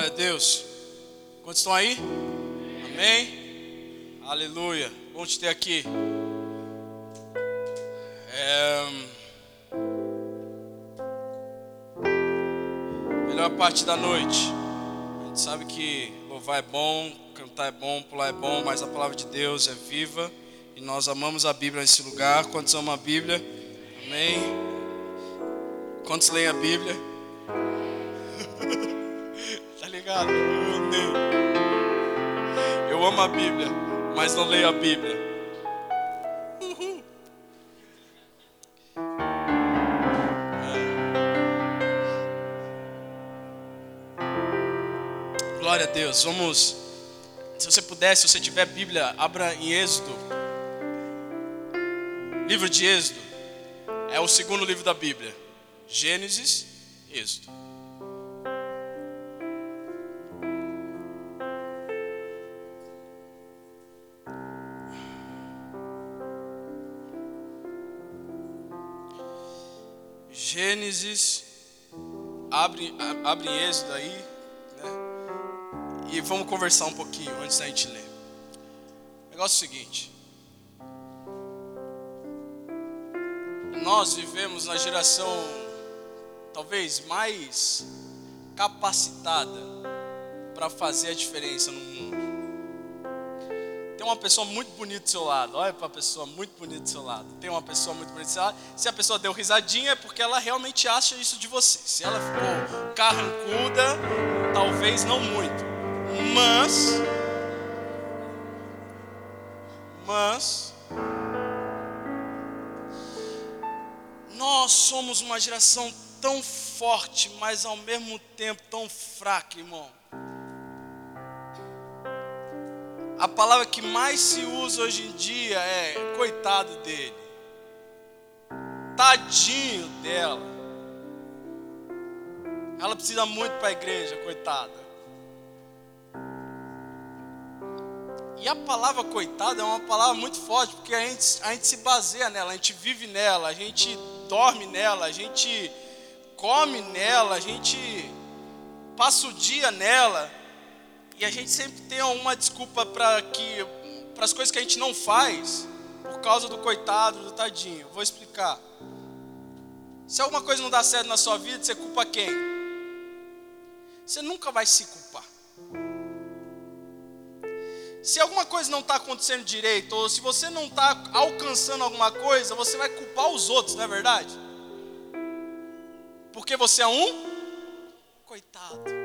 Glória a Deus. Quantos estão aí? Amém? Aleluia. Bom te ter aqui. É... Melhor parte da noite. A gente sabe que louvar é bom, cantar é bom, pular é bom, mas a palavra de Deus é viva e nós amamos a Bíblia nesse lugar. Quantos amam a Bíblia? Amém? Quantos leem a Bíblia? Eu odeio. Eu amo a Bíblia, mas não leio a Bíblia. É. Glória a Deus. Vamos. Se você puder, se você tiver Bíblia, abra em Êxodo. Livro de Êxodo. É o segundo livro da Bíblia. Gênesis, Êxodo. Gênesis, abre, abre Êxodo aí, né? E vamos conversar um pouquinho antes da gente ler. O negócio é o seguinte. Nós vivemos na geração talvez mais capacitada para fazer a diferença no mundo. Tem uma pessoa muito bonita do seu lado. Olha para a pessoa muito bonita do seu lado. Tem uma pessoa muito bonita do seu lado. Se a pessoa deu risadinha é porque ela realmente acha isso de você. Se ela ficou carrancuda, talvez não muito. Mas mas nós somos uma geração tão forte, mas ao mesmo tempo tão fraca, irmão. A palavra que mais se usa hoje em dia é coitado dele. Tadinho dela. Ela precisa muito para a igreja, coitada. E a palavra coitada é uma palavra muito forte, porque a gente, a gente se baseia nela, a gente vive nela, a gente dorme nela, a gente come nela, a gente passa o dia nela. E a gente sempre tem uma desculpa para que para as coisas que a gente não faz por causa do coitado, do tadinho. Vou explicar. Se alguma coisa não dá certo na sua vida, você culpa quem? Você nunca vai se culpar. Se alguma coisa não está acontecendo direito, ou se você não está alcançando alguma coisa, você vai culpar os outros, não é verdade? Porque você é um coitado.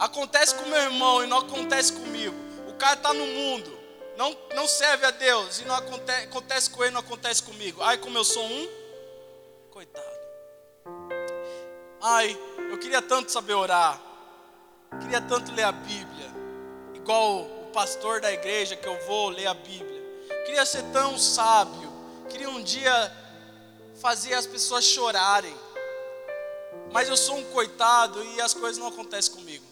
Acontece com meu irmão e não acontece comigo. O cara está no mundo, não, não serve a Deus e não acontece, acontece com ele, não acontece comigo. Ai, como eu sou um coitado. Ai, eu queria tanto saber orar. Queria tanto ler a Bíblia. Igual o pastor da igreja que eu vou ler a Bíblia. Queria ser tão sábio. Queria um dia fazer as pessoas chorarem. Mas eu sou um coitado e as coisas não acontecem comigo.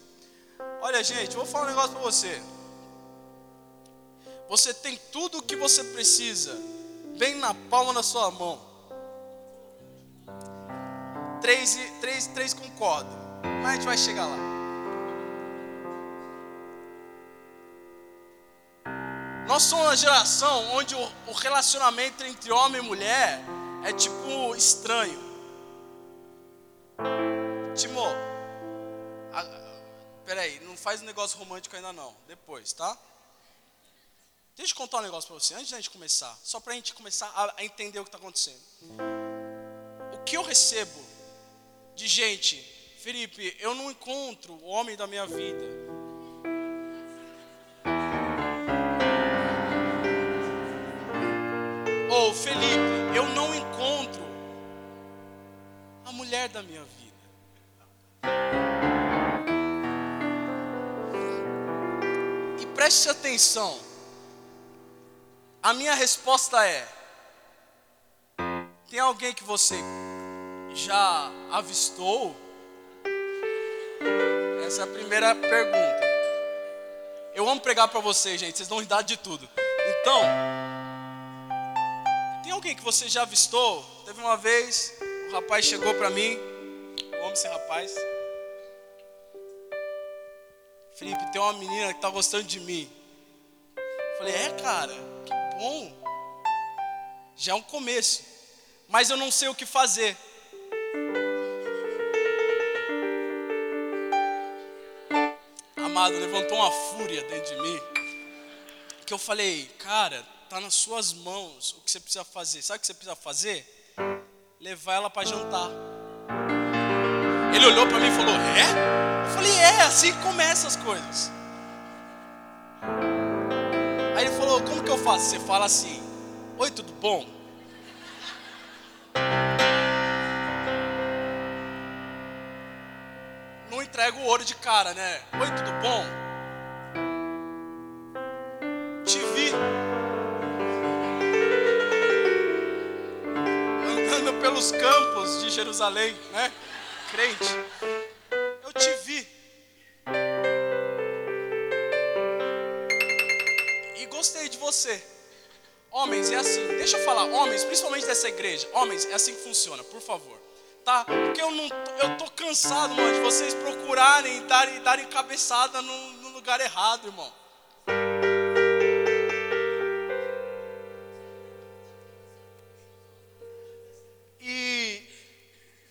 Olha, gente, vou falar um negócio para você. Você tem tudo o que você precisa, bem na palma da sua mão. Três, três, três concordam, mas a gente vai chegar lá. Nós somos uma geração onde o, relacionamento entre homem e mulher é tipo estranho. Timo, peraí, não faz um negócio romântico ainda não, depois, tá? Deixa eu contar um negócio para você, antes da gente começar, só para a gente começar a, entender o que está acontecendo. O que eu recebo de gente, Felipe, eu não encontro o homem da minha vida. Ou Felipe, eu não encontro a mulher da minha vida. Preste atenção. A minha resposta é: tem alguém que você já avistou? Essa é a primeira pergunta. Eu amo pregar para vocês, gente. Vocês dão idade de tudo. Então, tem alguém que você já avistou? Teve uma vez, o rapaz chegou para mim. Amo esse rapaz. Felipe, tem uma menina que tá gostando de mim. Falei, é, cara, que bom. Já é um começo. Mas eu não sei o que fazer. Amado, levantou uma fúria dentro de mim. Que eu falei, cara, tá nas suas mãos o que você precisa fazer. Sabe o que você precisa fazer? Levar ela para jantar. Ele olhou para mim e falou: É? Eu falei: É, assim que começam as coisas. Aí ele falou: Como que eu faço? Você fala assim: Oi, tudo bom? Não entrega o ouro de cara, né? Oi, tudo bom? Te vi. Andando pelos campos de Jerusalém, né? Crente. Igreja. Homens, é assim que funciona, por favor. Tá? Porque eu não eu tô cansado, mano, de vocês procurarem e darem, darem cabeçada no, no lugar errado, irmão. E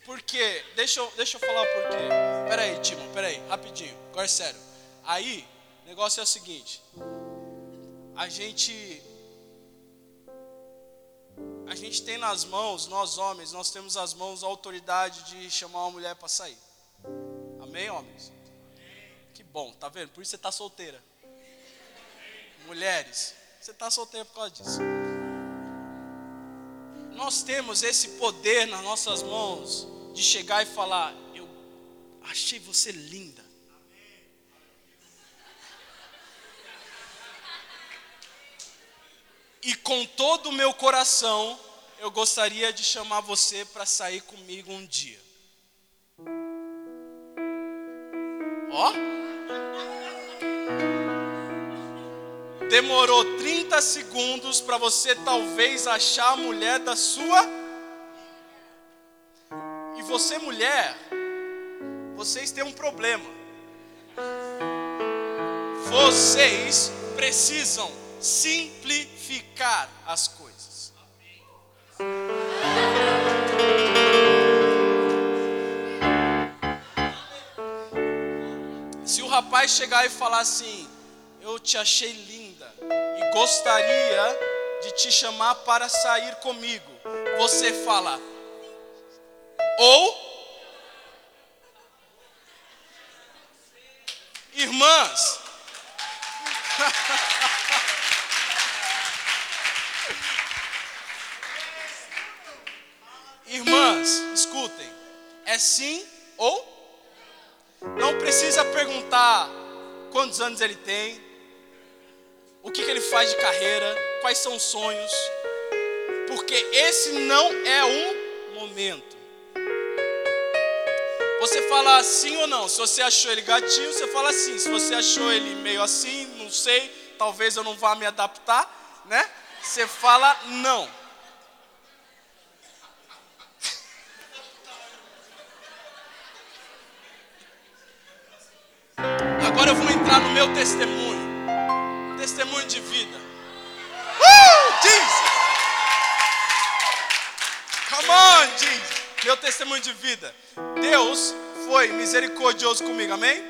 porque, deixa eu, deixa eu falar por quê. Pera aí, Timo, pera aí, rapidinho, agora é sério. Aí, o negócio é o seguinte: a gente a gente tem nas mãos, nós homens, nós temos as mãos a autoridade de chamar uma mulher para sair. Amém, homens? Que bom, tá vendo? Por isso você está solteira. Mulheres, você está solteira por causa disso. Nós temos esse poder nas nossas mãos de chegar e falar: Eu achei você linda. E com todo o meu coração, eu gostaria de chamar você para sair comigo um dia. Ó. Demorou 30 segundos para você talvez achar a mulher da sua. E você, mulher, vocês têm um problema. Vocês precisam simplificar as coisas. Se o rapaz chegar e falar assim: Eu te achei linda e gostaria de te chamar para sair comigo, você fala, ou Irmãs, Irmãs, escutem. É sim ou? Não precisa perguntar quantos anos ele tem, o que, que ele faz de carreira, quais são os sonhos, porque esse não é um momento. Você fala sim ou não. Se você achou ele gatinho, você fala sim. Se você achou ele meio assim, não sei, talvez eu não vá me adaptar, né? Você fala não. Agora eu vou entrar no meu testemunho. Testemunho de vida. Uh, Jesus! Come on, Jesus! Meu testemunho de vida. Deus foi misericordioso comigo, amém?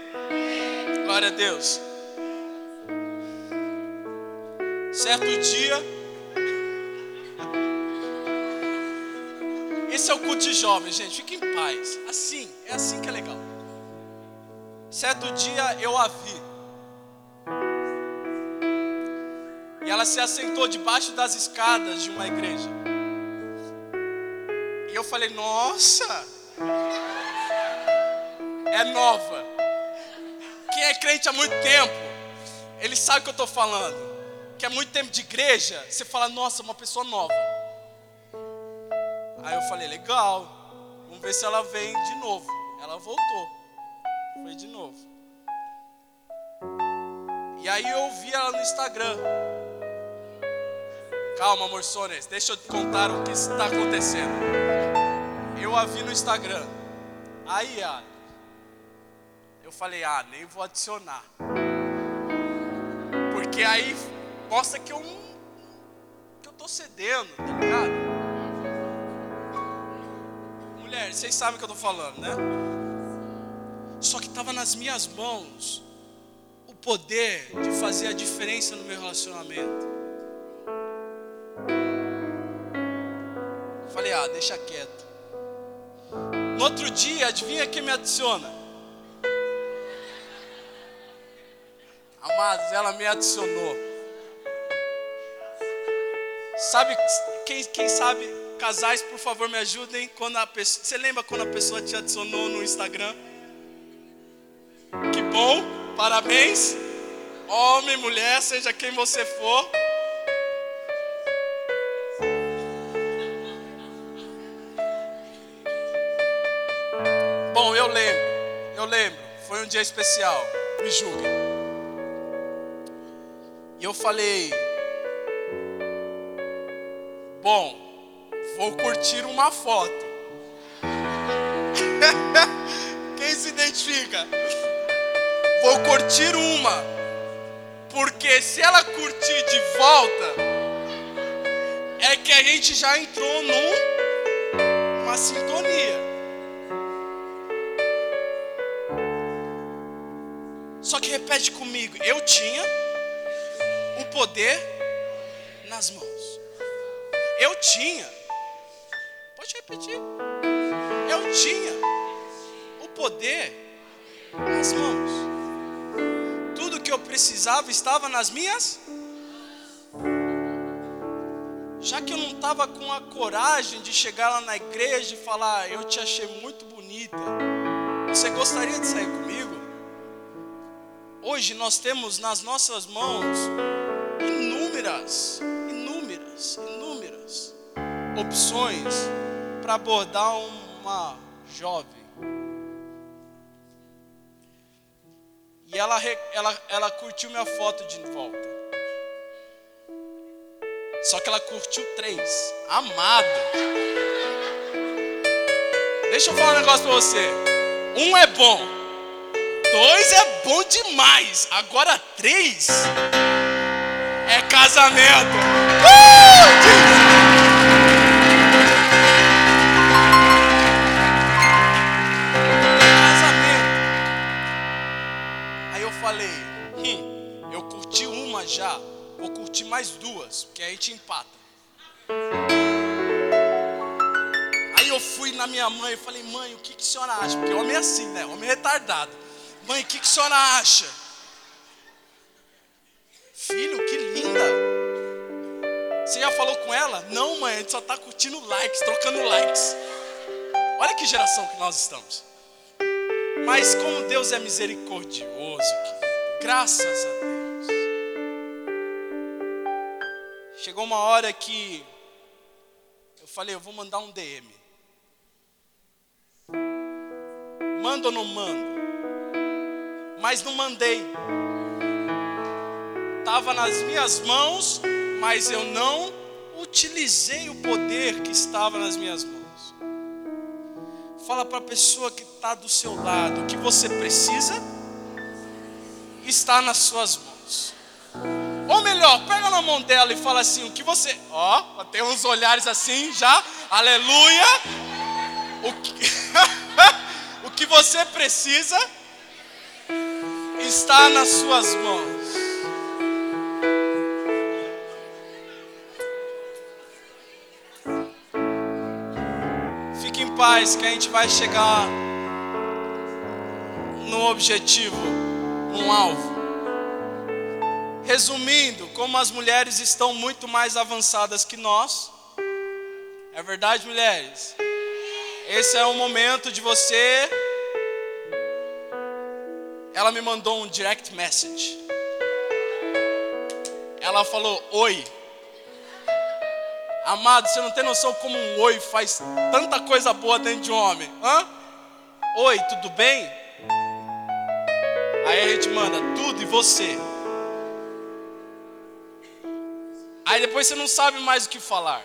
Glória a Deus. Certo dia, esse é o culto de jovens, gente, fique em paz. Assim, é assim que é legal. Certo dia eu a vi. E ela se assentou debaixo das escadas de uma igreja. E eu falei: Nossa, é nova. Quem é crente há muito tempo, ele sabe o que eu estou falando. Que é muito tempo de igreja, você fala: Nossa, uma pessoa nova. Aí eu falei: Legal, vamos ver se ela vem de novo. Ela voltou. Foi de novo. E aí eu vi ela no Instagram. Calma, amor Sones, deixa eu te contar o que está acontecendo. Eu a vi no Instagram. Aí, ah, eu falei, ah, nem vou adicionar. Porque aí mostra que eu, que eu tô cedendo, tá ligado? Mulher, vocês sabem o que eu tô falando, né? Só que estava nas minhas mãos o poder de fazer a diferença no meu relacionamento. Falei, ah, deixa quieto. No outro dia, adivinha quem me adiciona? Amados, ela me adicionou. Sabe, quem, quem sabe, casais, por favor, me ajudem. Quando a pessoa, você lembra quando a pessoa te adicionou no Instagram? Que bom, parabéns. Homem, mulher, seja quem você for. Bom, eu lembro, eu lembro, foi um dia especial, me julguem. E eu falei, bom, vou curtir uma foto. Quem se identifica? Vou curtir uma, porque se ela curtir de volta, é que a gente já entrou num, numa sintonia. Só que repete comigo, eu tinha o poder nas mãos. Eu tinha. Pode repetir. Eu tinha o poder nas mãos. Precisava estava nas minhas. Já que eu não estava com a coragem de chegar lá na igreja e falar, eu te achei muito bonita. Você gostaria de sair comigo? Hoje nós temos nas nossas mãos inúmeras, inúmeras, inúmeras opções para abordar uma jovem. E ela, ela, ela curtiu minha foto de volta. Só que ela curtiu três. Amada. Deixa eu falar um negócio para você. Um é bom. Dois é bom demais. Agora três é casamento. Uh! Falei, hum, eu curti uma já, vou curtir mais duas, porque aí gente empata. Aí eu fui na minha mãe e falei, mãe, o que, que a senhora acha? Porque homem é assim, né? Homem é retardado. Mãe, o que, que a senhora acha? Filho, que linda. Você já falou com ela? Não, mãe, a gente só está curtindo likes, trocando likes. Olha que geração que nós estamos. Mas como Deus é misericordioso, graças a Deus. Chegou uma hora que eu falei, eu vou mandar um DM. Mando ou não mando? mas não mandei. Estava nas minhas mãos, mas eu não utilizei o poder que estava nas minhas mãos. Fala para a pessoa que está do seu lado, o que você precisa está nas suas mãos. Ou melhor, pega na mão dela e fala assim: o que você. Ó, tem uns olhares assim já, aleluia. O que, o que você precisa está nas suas mãos. Fique em paz que a gente vai chegar no objetivo, no alvo. Resumindo, como as mulheres estão muito mais avançadas que nós, é verdade, mulheres? Esse é o momento de você ela me mandou um direct message. Ela falou: Oi. Amado, você não tem noção como um oi faz tanta coisa boa dentro de um homem. Hã? Oi, tudo bem? Aí a gente manda tudo e você. Aí depois você não sabe mais o que falar.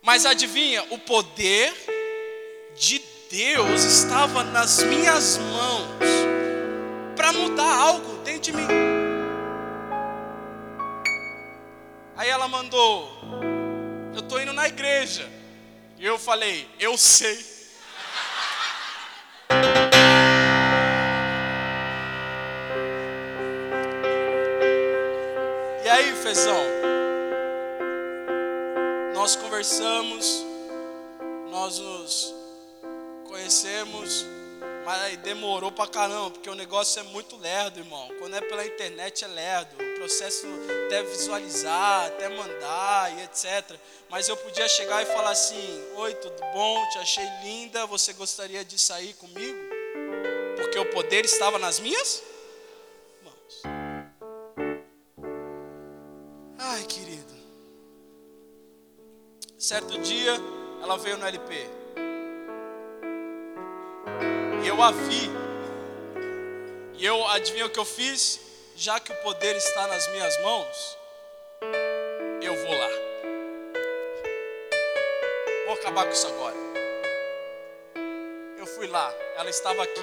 Mas adivinha, o poder de Deus estava nas minhas mãos para mudar algo dentro de mim. Aí ela mandou: Eu tô indo na igreja. E eu falei: Eu sei. E aí, Fezão? Nós conversamos, nós nos conhecemos, mas aí demorou pra caramba, porque o negócio é muito lerdo, irmão. Quando é pela internet é lerdo. O processo até visualizar, até mandar e etc. Mas eu podia chegar e falar assim: Oi, tudo bom? Te achei linda. Você gostaria de sair comigo? Porque o poder estava nas minhas Certo dia, ela veio no LP. E eu a vi. E eu adivinha o que eu fiz? Já que o poder está nas minhas mãos, eu vou lá. Vou acabar com isso agora. Eu fui lá, ela estava aqui.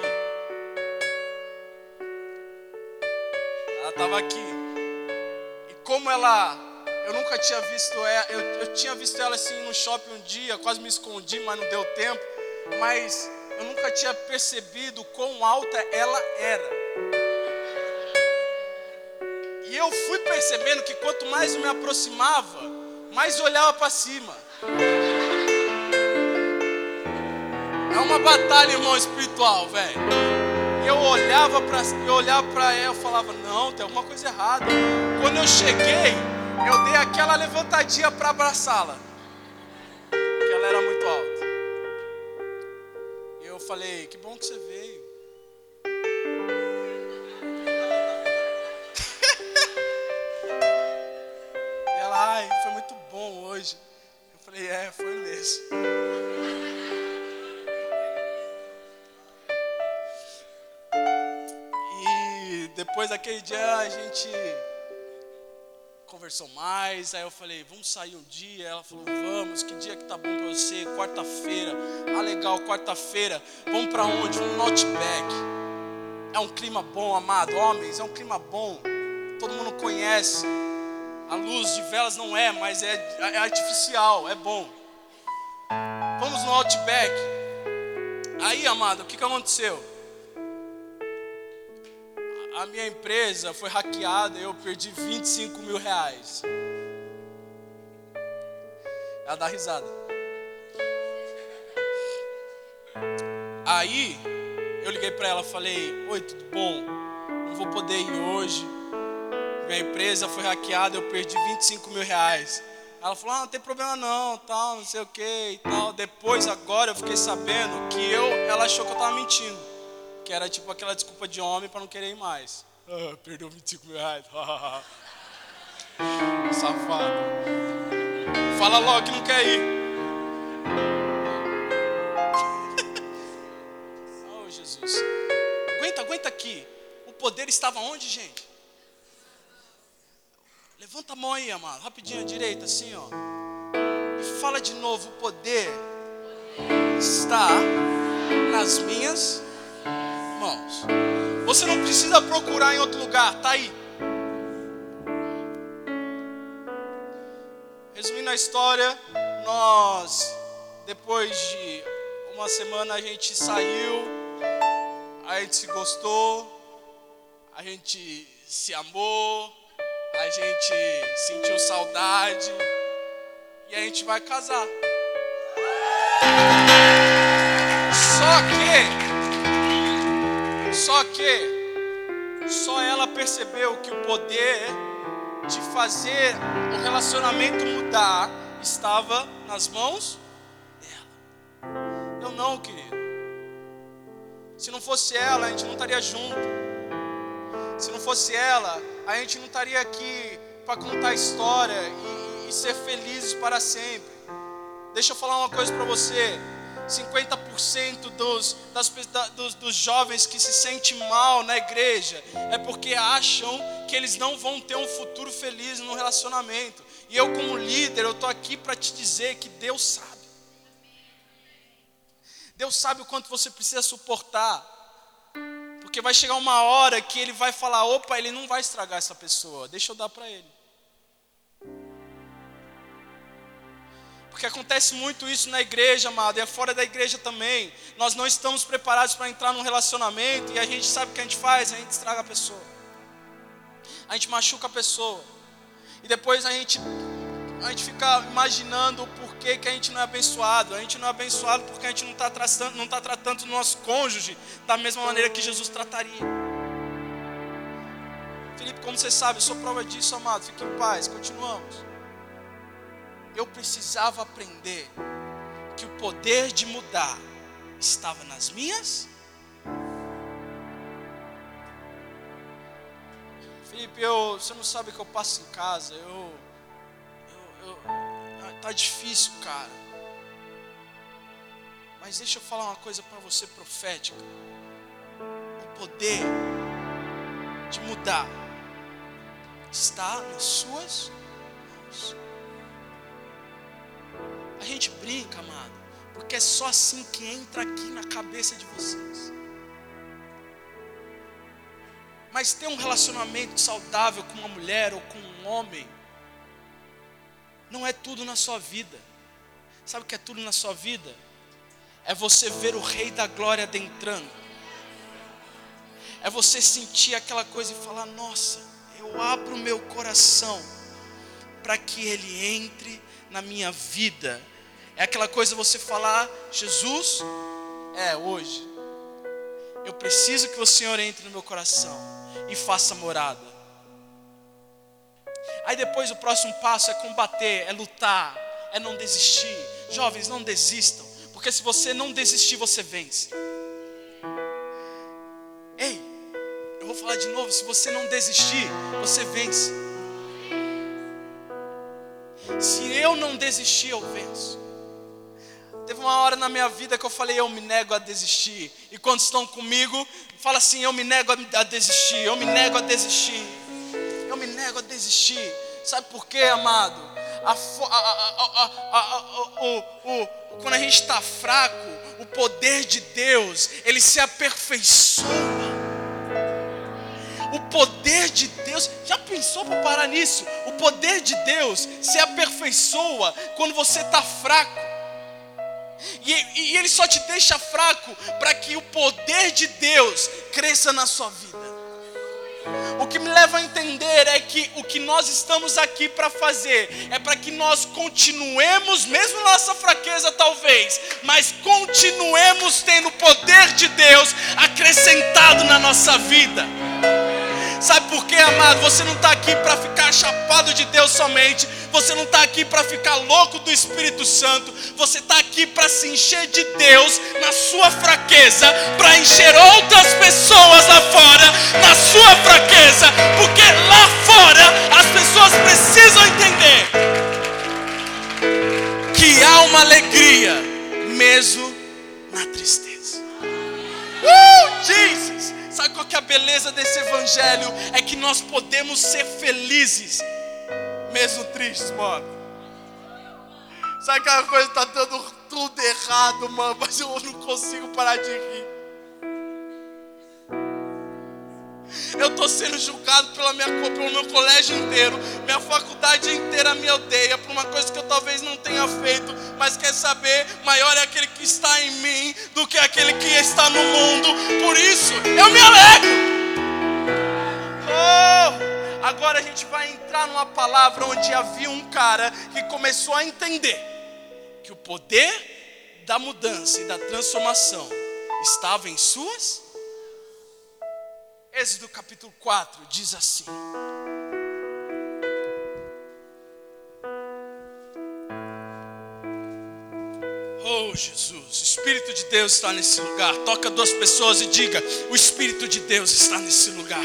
Ela estava aqui. E como ela, eu nunca tinha visto ela, eu, eu tinha visto ela assim no shopping um dia, quase me escondi, mas não deu tempo. Mas eu nunca tinha percebido quão alta ela era. E eu fui percebendo que quanto mais eu me aproximava, mais eu olhava para cima. É uma batalha, irmão, espiritual, velho. Eu olhava para eu olhava para ela, eu falava: "Não, tem alguma coisa errada". Quando eu cheguei, eu dei aquela levantadinha para abraçá-la. Porque ela era muito alta falei, que bom que você veio. Ela, ai, foi muito bom hoje. Eu falei, é, foi mesmo. E depois daquele dia a gente conversou mais. Aí eu falei, vamos sair um dia. Ela falou, vamos. Que dia que tá bom para você? Quarta-feira. Ah, legal, quarta-feira. Vamos para onde? Um Outback. É um clima bom, amado. Homens, é um clima bom. Todo mundo conhece. A luz de velas não é, mas é, é artificial, é bom. Vamos no Outback. Aí, amado, o que, que aconteceu? A minha empresa foi hackeada e eu perdi 25 mil reais. Ela dá risada. Aí eu liguei para ela, falei: Oi, tudo bom? Não vou poder ir hoje. Minha empresa foi hackeada, eu perdi 25 mil reais. Ela falou: ah, não tem problema não, tal, não sei o que tal. Depois, agora, eu fiquei sabendo que eu, ela achou que eu estava mentindo que era tipo aquela desculpa de homem para não querer ir mais. Ah, perdeu 25 mil reais. Safado. Fala logo que não quer ir. oh, Jesus. Aguenta, aguenta aqui. O poder estava onde, gente? Levanta a mão aí, amado. Rapidinho à direita, assim, ó. E fala de novo: o poder está nas minhas irmãos. Você não precisa procurar em outro lugar, está aí. Resumindo a história, nós, depois de uma semana, a gente saiu, a gente se gostou, a gente se amou, a gente sentiu saudade e a gente vai casar. Só que só que só ela percebeu que o poder de fazer o relacionamento mudar estava nas mãos dela. Eu não, querido. Se não fosse ela, a gente não estaria junto. Se não fosse ela, a gente não estaria aqui para contar história e, e ser felizes para sempre. Deixa eu falar uma coisa para você. 50% dos, das, dos, dos jovens que se sentem mal na igreja é porque acham que eles não vão ter um futuro feliz no relacionamento. E eu, como líder, eu estou aqui para te dizer que Deus sabe. Deus sabe o quanto você precisa suportar. Porque vai chegar uma hora que ele vai falar: opa, ele não vai estragar essa pessoa, deixa eu dar para ele. Porque acontece muito isso na igreja, amado, e é fora da igreja também. Nós não estamos preparados para entrar num relacionamento e a gente sabe o que a gente faz, a gente estraga a pessoa. A gente machuca a pessoa. E depois a gente a gente fica imaginando o porquê que a gente não é abençoado. A gente não é abençoado porque a gente não está tratando, não tá tratando o nosso cônjuge da mesma maneira que Jesus trataria. Felipe, como você sabe, eu sou prova disso, amado. Fique em paz, continuamos. Eu precisava aprender que o poder de mudar estava nas minhas. Felipe, eu, você não sabe o que eu passo em casa. Eu eu, tá difícil, cara. Mas deixa eu falar uma coisa para você profética. O poder de mudar está nas suas mãos. A gente brinca, amado, porque é só assim que entra aqui na cabeça de vocês. Mas ter um relacionamento saudável com uma mulher ou com um homem não é tudo na sua vida. Sabe o que é tudo na sua vida? É você ver o Rei da Glória adentrando. É você sentir aquela coisa e falar: Nossa, eu abro o meu coração para que Ele entre na minha vida. É aquela coisa você falar: Jesus, é hoje. Eu preciso que o Senhor entre no meu coração e faça morada. Aí depois o próximo passo é combater, é lutar, é não desistir. Jovens, não desistam, porque se você não desistir, você vence. Ei, eu vou falar de novo: se você não desistir, você vence. Se eu não desistir, eu venço. Teve uma hora na minha vida que eu falei, eu me nego a desistir. E quando estão comigo, fala assim, eu me nego a desistir, eu me nego a desistir me nego a desistir. Sabe por quê, amado? A, a, a, o, o, quando a gente está fraco, o poder de Deus, ele se aperfeiçoa. Poder de Deus, já pensou para parar nisso? O poder de Deus se aperfeiçoa quando você está fraco. E, e, Ele só te deixa fraco para que o poder de Deus cresça na sua vida. O que me leva a entender é que o que nós estamos aqui para fazer é para que nós continuemos, mesmo nossa fraqueza talvez, mas continuemos tendo o poder de Deus acrescentado na nossa vida. Sabe por quê, amado? Você não está aqui para ficar chapado de Deus somente. Você não está aqui para ficar louco do Espírito Santo. Você está aqui para se encher de Deus na sua fraqueza, para encher outras pessoas lá fora na sua fraqueza, porque lá fora as pessoas precisam entender que há uma alegria mesmo na tristeza. Uh, Jesus! Sabe qual que é a beleza desse evangelho? É que nós podemos ser felizes, mesmo tristes, mano. Sabe aquela coisa está dando tudo errado, mano, mas eu não consigo parar de rir. Eu estou sendo julgado pela minha, pelo meu colégio inteiro, minha faculdade inteira me odeia por uma coisa que eu talvez não tenha feito, mas quer saber, maior é aquele que está em mim do que aquele que está no mundo. Por isso, eu me alegro. Oh, agora a gente vai entrar numa palavra onde havia um cara que começou a entender que o poder da mudança e da transformação estava em suas Êxodo capítulo 4 diz assim: Oh Jesus, o Espírito de Deus está nesse lugar. Toca duas pessoas e diga: O Espírito de Deus está nesse lugar.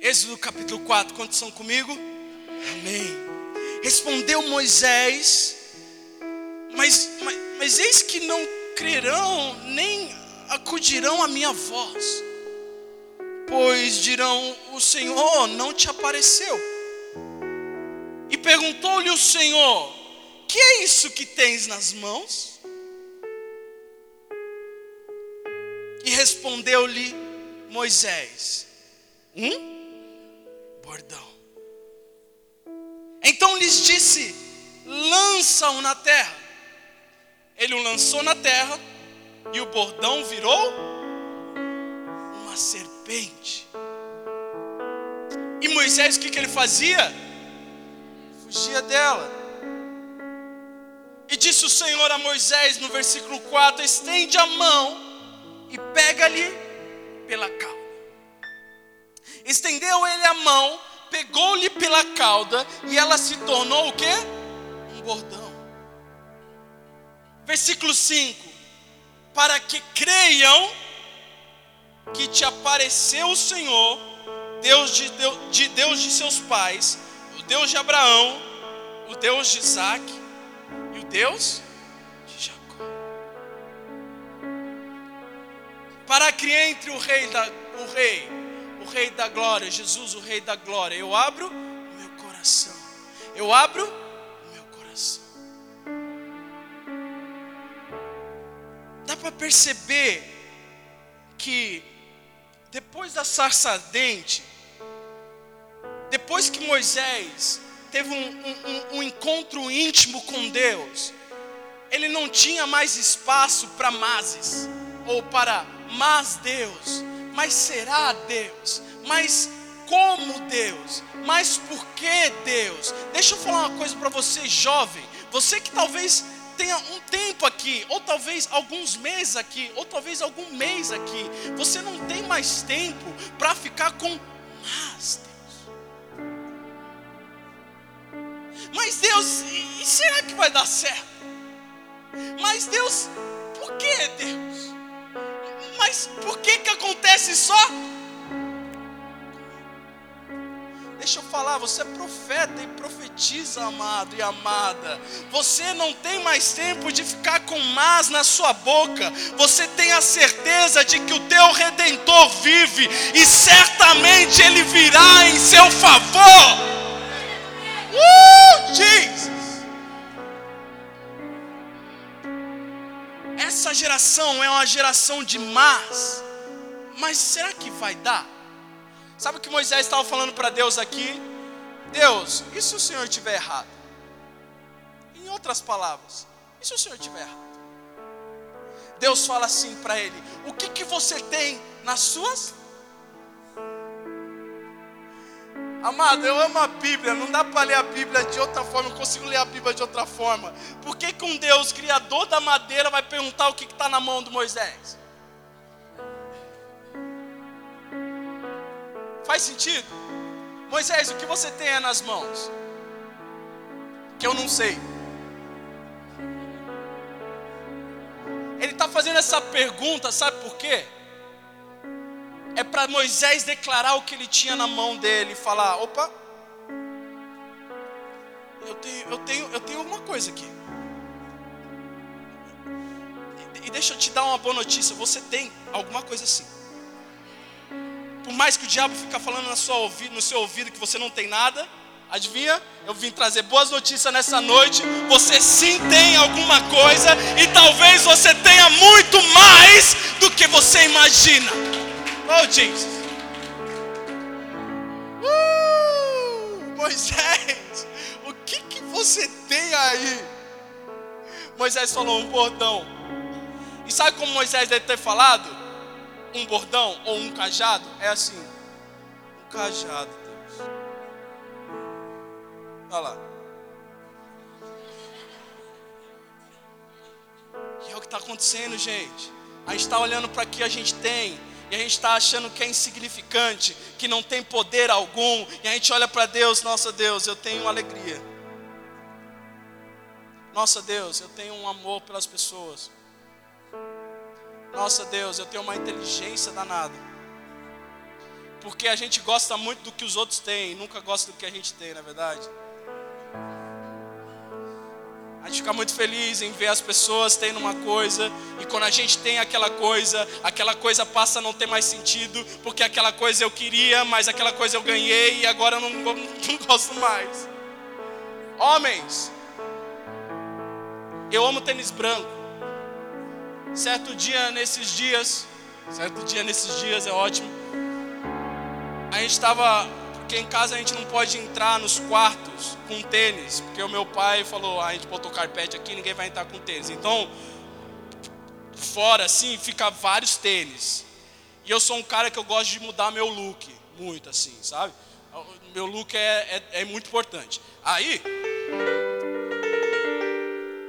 Êxodo capítulo 4, quantos são comigo? Amém. Respondeu Moisés mas, mas, mas eis que não crerão, nem acudirão à minha voz, pois dirão: O Senhor não te apareceu. E perguntou-lhe o Senhor: Que é isso que tens nas mãos? E respondeu-lhe Moisés: um bordão. Então lhes disse: lança-o na terra. Ele o lançou na terra e o bordão virou uma serpente. E Moisés, o que, que ele fazia? Fugia dela. E disse o Senhor a Moisés no versículo 4: estende a mão e pega-lhe pela cauda. Estendeu ele a mão, pegou-lhe pela cauda, e ela se tornou o que? Um bordão. Versículo 5: Para que creiam que te apareceu o Senhor Deus de, Deus, de Deus de seus pais, o Deus de Abraão, o Deus de Isaac e o Deus de Jacó. Para que entre o rei da, o rei, o rei da glória, Jesus, o rei da glória, eu abro o meu coração. Eu abro Dá para perceber que depois da sarça ardente, depois que Moisés teve um, um, um encontro íntimo com Deus, ele não tinha mais espaço para mazes ou para mas Deus, mas será Deus, mas como Deus, mas por que Deus? Deixa eu falar uma coisa para você, jovem, você que talvez tenha um tempo aqui, ou talvez alguns meses aqui, ou talvez algum mês aqui, você não tem mais tempo para ficar com mas Deus. Mas Deus, e será que vai dar certo? Mas Deus, por que Deus? Mas por que que acontece só? Deixa eu falar, você é profeta e profetiza, amado e amada. Você não tem mais tempo de ficar com mas na sua boca. Você tem a certeza de que o teu redentor vive e certamente ele virá em seu favor. Uh, Jesus! Essa geração é uma geração de más. Mas será que vai dar? Sabe o que Moisés estava falando para Deus aqui? Deus, e se o Senhor estiver errado? Em outras palavras, e se o Senhor estiver errado? Deus fala assim para ele: O que, que você tem nas suas Amado, eu amo a Bíblia, não dá para ler a Bíblia de outra forma, eu consigo ler a Bíblia de outra forma. Por que, que um Deus, criador da madeira, vai perguntar o que está na mão do Moisés? Faz sentido? Moisés, o que você tem nas mãos? Que eu não sei. Ele está fazendo essa pergunta, sabe por quê? é para Moisés declarar o que ele tinha na mão dele e falar: opa, eu tenho, eu tenho, eu tenho alguma coisa aqui. E, e deixa eu te dar uma boa notícia: você tem alguma coisa assim. Por mais que o diabo fica falando no seu ouvido que você não tem nada, adivinha? Eu vim trazer boas notícias nessa noite. Você sim tem alguma coisa e talvez você tenha muito mais do que você imagina. Oh, Jesus. Uh, Moisés, o que, que você tem aí? Moisés falou um bordão. E sabe como Moisés deve ter falado? Um bordão ou um cajado? É assim. Um cajado, Deus. Olha lá. E é o que está acontecendo, gente. A gente está olhando para o que a gente tem e a gente está achando que é insignificante, que não tem poder algum, e a gente olha para Deus, nossa Deus, eu tenho alegria. Nossa Deus, eu tenho um amor pelas pessoas. Nossa Deus, eu tenho uma inteligência danada. Porque a gente gosta muito do que os outros têm, nunca gosta do que a gente tem, na é verdade. A gente fica muito feliz em ver as pessoas tendo uma coisa, e quando a gente tem aquela coisa, aquela coisa passa a não ter mais sentido, porque aquela coisa eu queria, mas aquela coisa eu ganhei e agora eu não, não, não gosto mais. Homens, eu amo tênis branco. Certo dia nesses dias, certo dia nesses dias é ótimo. a gente estava, porque em casa a gente não pode entrar nos quartos com tênis, porque o meu pai falou, ah, a gente botou carpete aqui, ninguém vai entrar com tênis. Então, fora assim, fica vários tênis. E eu sou um cara que eu gosto de mudar meu look, muito assim, sabe? Meu look é, é, é muito importante. Aí,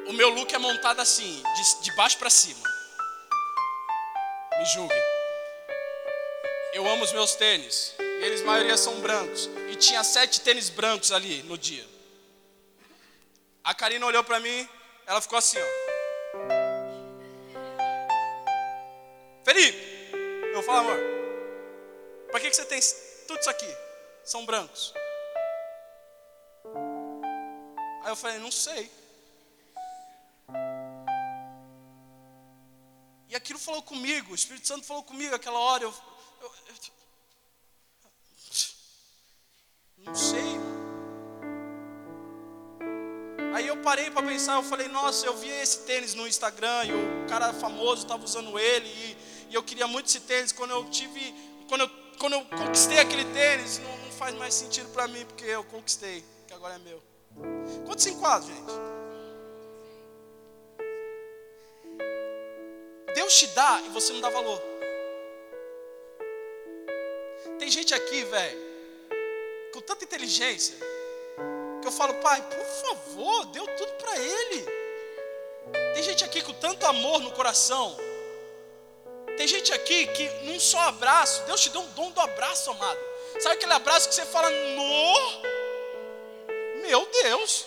o meu look é montado assim, de, de baixo para cima. Me julguem. Eu amo os meus tênis. Eles, a maioria, são brancos. E tinha sete tênis brancos ali no dia. A Karina olhou para mim, ela ficou assim, ó. Felipe, eu falo, amor, para que, que você tem tudo isso aqui? São brancos. Aí eu falei, não sei. Aquilo falou comigo, o Espírito Santo falou comigo aquela hora. Eu, eu, eu não sei. Aí eu parei para pensar, eu falei, nossa, eu vi esse tênis no Instagram e o cara famoso estava usando ele e, e, eu queria muito esse tênis. Quando eu tive, quando eu, quando eu conquistei aquele tênis, não, não faz mais sentido para mim porque eu conquistei, que agora é meu. Quantos enquadros, gente? Deus te dá e você não dá valor. Tem gente aqui, velho, com tanta inteligência, que eu falo, pai, por favor, deu tudo para ele. Tem gente aqui com tanto amor no coração. Tem gente aqui que num só abraço, Deus te deu um dom do abraço, amado. Sabe aquele abraço que você fala, no, meu Deus.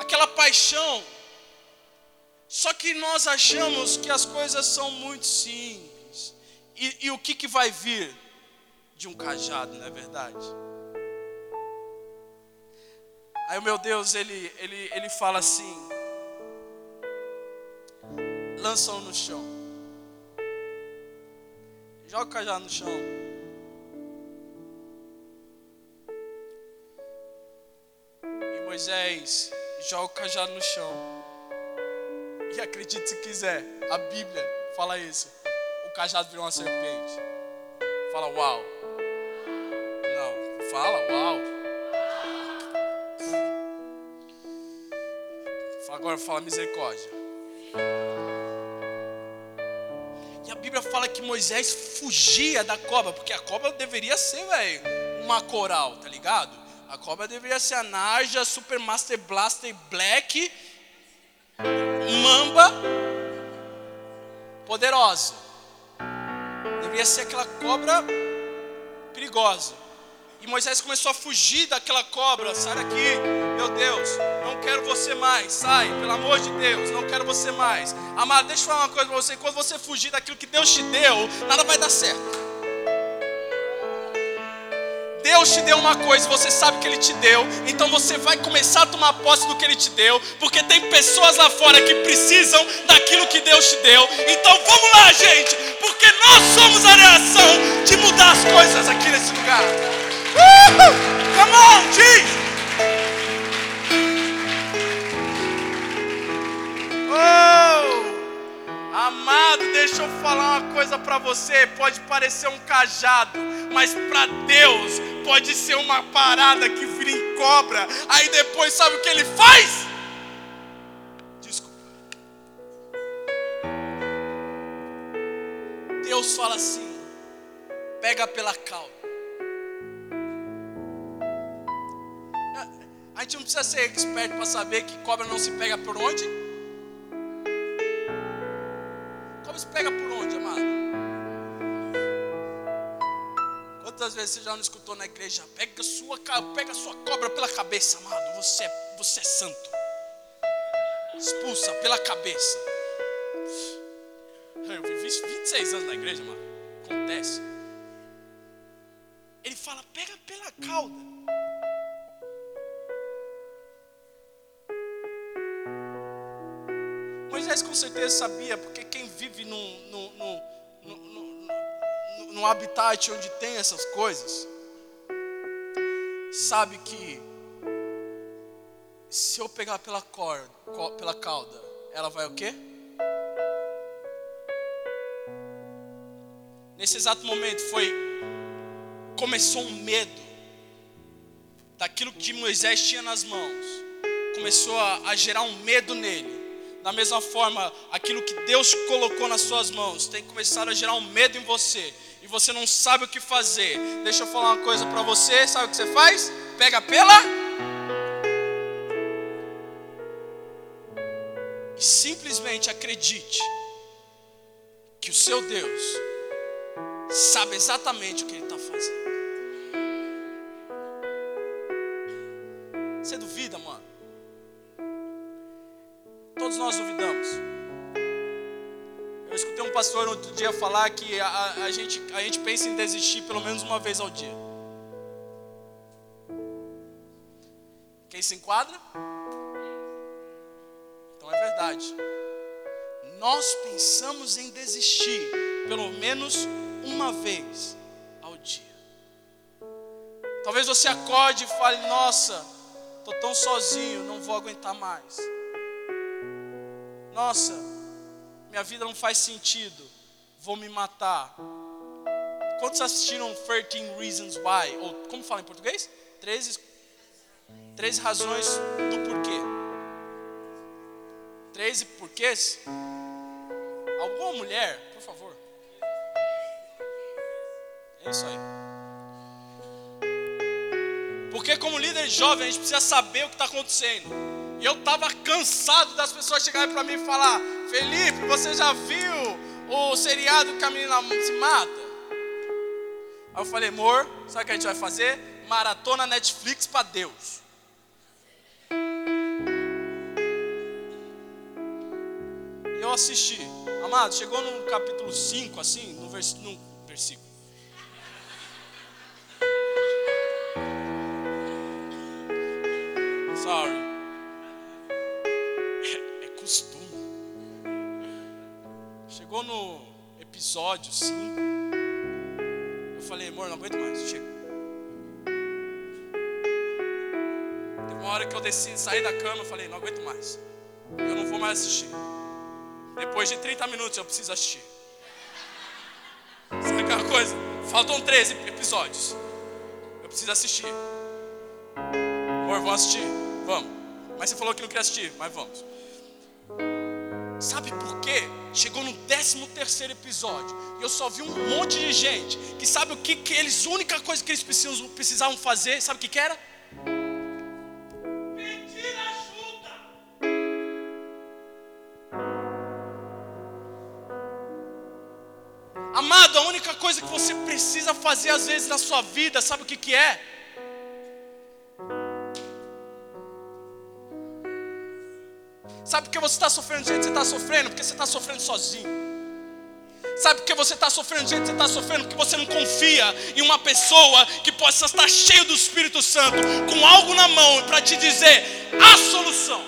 Aquela paixão só que nós achamos que as coisas são muito simples. E, e o que, que vai vir de um cajado, não é verdade? Aí o meu Deus, ele, ele, ele fala assim: lançam no chão. Joga o cajado no chão. E Moisés joga o cajado no chão. E acredite se quiser, a Bíblia fala isso. O cajado virou uma serpente. Fala uau. Não, fala uau. Agora fala misericórdia. E a Bíblia fala que Moisés fugia da cobra, porque a cobra deveria ser, velho, uma coral, tá ligado? A cobra deveria ser a Narja Super Master Blaster Black mamba poderosa. Deveria ser aquela cobra perigosa. E Moisés começou a fugir daquela cobra. Sai daqui, meu Deus, não quero você mais. Sai, pelo amor de Deus, não quero você mais. Amado, deixa eu falar uma coisa para você. Quando você fugir daquilo que Deus te deu, nada vai dar certo. Deus te deu uma coisa, você sabe que Ele te deu, então você vai começar a tomar posse do que Ele te deu, porque tem pessoas lá fora que precisam daquilo que Deus te deu. Então vamos lá, gente, porque nós somos a reação de mudar as coisas aqui nesse lugar. Uh! Come on, Jesus! Oh! Amado, deixa eu falar uma coisa para você. Pode parecer um cajado, mas para Deus pode ser uma parada que vira em cobra. Aí depois sabe o que ele faz? Desculpa. Deus fala assim: pega pela cauda. A gente não precisa ser expert para saber que cobra não se pega por onde? Se pega por onde, amado? Quantas vezes você já não escutou na igreja? Pega sua, pega sua cobra pela cabeça, amado. Você é, você é santo. Expulsa pela cabeça. Eu vivi 26 anos na igreja, mano. Acontece. Ele fala: pega pela cauda. Moisés com certeza sabia, porque quem vive num, num, num num habitat onde tem essas coisas, sabe que se eu pegar pela corda, pela cauda, ela vai o quê? nesse exato momento foi começou um medo daquilo que Moisés tinha nas mãos. Começou a, a gerar um medo nele. Da mesma forma, aquilo que Deus colocou nas suas mãos tem começado a gerar um medo em você. E você não sabe o que fazer. Deixa eu falar uma coisa para você. Sabe o que você faz? Pega pela. E simplesmente acredite que o seu Deus sabe exatamente o que Ele está Todos nós duvidamos. Eu escutei um pastor outro dia falar que a, a, gente, a gente pensa em desistir pelo menos uma vez ao dia. Quem se enquadra? Então é verdade. Nós pensamos em desistir pelo menos uma vez ao dia. Talvez você acorde e fale: Nossa, estou tão sozinho, não vou aguentar mais. Nossa, minha vida não faz sentido, vou me matar. Quantos assistiram 13 Reasons Why? Ou como fala em português? 13, 13 razões do porquê. 13 porquês? Alguma mulher, por favor. É isso aí. Porque como líder jovem, a gente precisa saber o que está acontecendo. E eu estava cansado das pessoas chegarem para mim e falar: Felipe, você já viu o seriado que a menina se mata? Aí eu falei, amor, sabe o que a gente vai fazer? Maratona Netflix para Deus. E eu assisti. Amado, chegou no capítulo 5, assim, no, vers no versículo. Episódio 5. Eu falei, amor, não aguento mais. Chega. Teve uma hora que eu desci, saí da cama, falei, não aguento mais. Eu não vou mais assistir. Depois de 30 minutos eu preciso assistir. Sabe aquela coisa? Faltam 13 episódios. Eu preciso assistir. Amor, vamos assistir? Vamos. Mas você falou que não queria assistir, mas vamos. Sabe por quê? Chegou no 13 terceiro episódio e eu só vi um monte de gente que sabe o que, que eles, a única coisa que eles precisam, precisavam fazer, sabe o que, que era? Pedir ajuda. Amado, a única coisa que você precisa fazer às vezes na sua vida, sabe o que, que é? Sabe por que você está sofrendo do jeito que você está sofrendo? Porque você está sofrendo sozinho. Sabe por que você está sofrendo do jeito que você está sofrendo? Porque você não confia em uma pessoa que possa estar cheio do Espírito Santo, com algo na mão para te dizer a solução.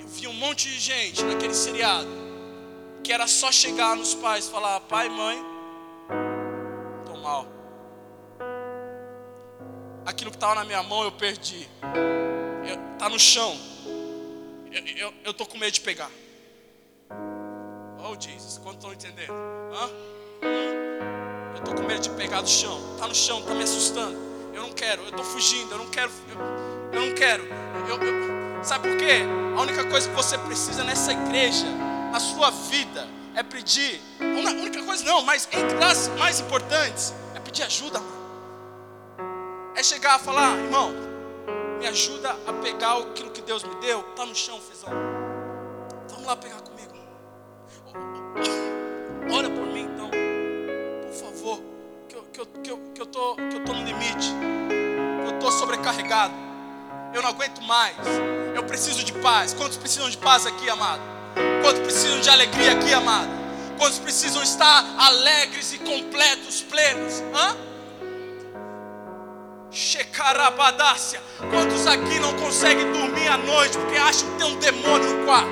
Eu vi um monte de gente naquele seriado que era só chegar nos pais e falar: pai, mãe, aquilo que estava na minha mão eu perdi. Está no chão. Eu estou com medo de pegar. Oh Jesus, quanto estão entendendo? Hã? Eu estou com medo de pegar do chão. Está no chão, está me assustando. Eu não quero, eu estou fugindo, eu não quero. Eu, eu não quero. Eu, eu, sabe por quê? A única coisa que você precisa nessa igreja, na sua vida, é pedir. A única coisa não, mas entre as mais importantes, é pedir ajuda, é chegar a falar, irmão, me ajuda a pegar aquilo que Deus me deu, está no chão, fezão. Vamos lá pegar comigo. Ora por mim então, por favor, que eu, que eu, que eu, que eu, tô, que eu tô no limite, eu estou sobrecarregado, eu não aguento mais, eu preciso de paz. Quantos precisam de paz aqui, amado? Quantos precisam de alegria aqui, amado? Quantos precisam estar alegres e completos, plenos? Hã? Shekarabadácia. Quantos aqui não conseguem dormir à noite porque acham que tem um demônio no quarto?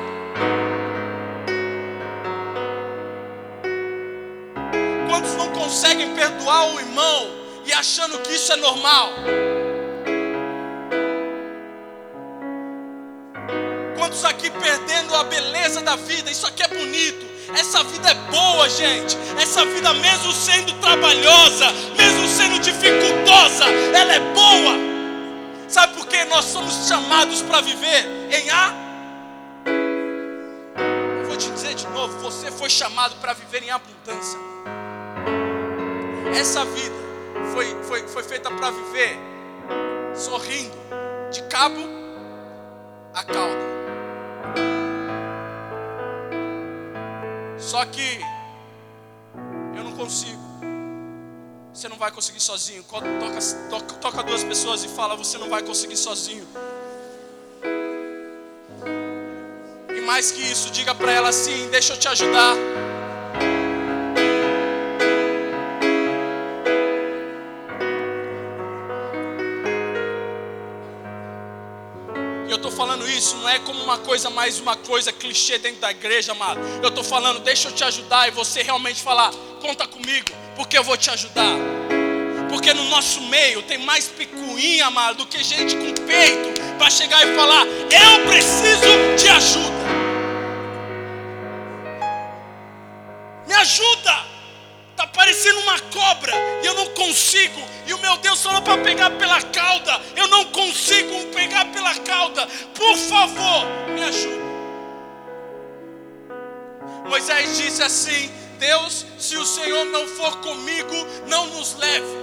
Quantos não conseguem perdoar o irmão e achando que isso é normal? Quantos aqui perdendo a beleza da vida? Isso aqui é bonito. Essa vida é boa, gente. Essa vida, mesmo sendo trabalhosa, mesmo sendo dificultosa, ela é boa. Sabe por que nós somos chamados para viver em A? Eu vou te dizer de novo: você foi chamado para viver em abundância. Essa vida foi, foi, foi feita para viver sorrindo, de cabo a cauda. Só que eu não consigo. Você não vai conseguir sozinho. Toca, toca, toca duas pessoas e fala: Você não vai conseguir sozinho. E mais que isso, diga para ela assim: Deixa eu te ajudar. É como uma coisa mais uma coisa clichê dentro da igreja, amado. Eu estou falando, deixa eu te ajudar e você realmente falar, conta comigo, porque eu vou te ajudar. Porque no nosso meio tem mais picuinha, amado, do que gente com peito para chegar e falar, eu preciso de ajuda. Me ajuda está parecendo uma cobra e eu não consigo. E o meu Deus falou para pegar pela cauda, eu não consigo pegar pela cauda. Por favor, me ajuda. Moisés disse assim: Deus, se o Senhor não for comigo, não nos leve.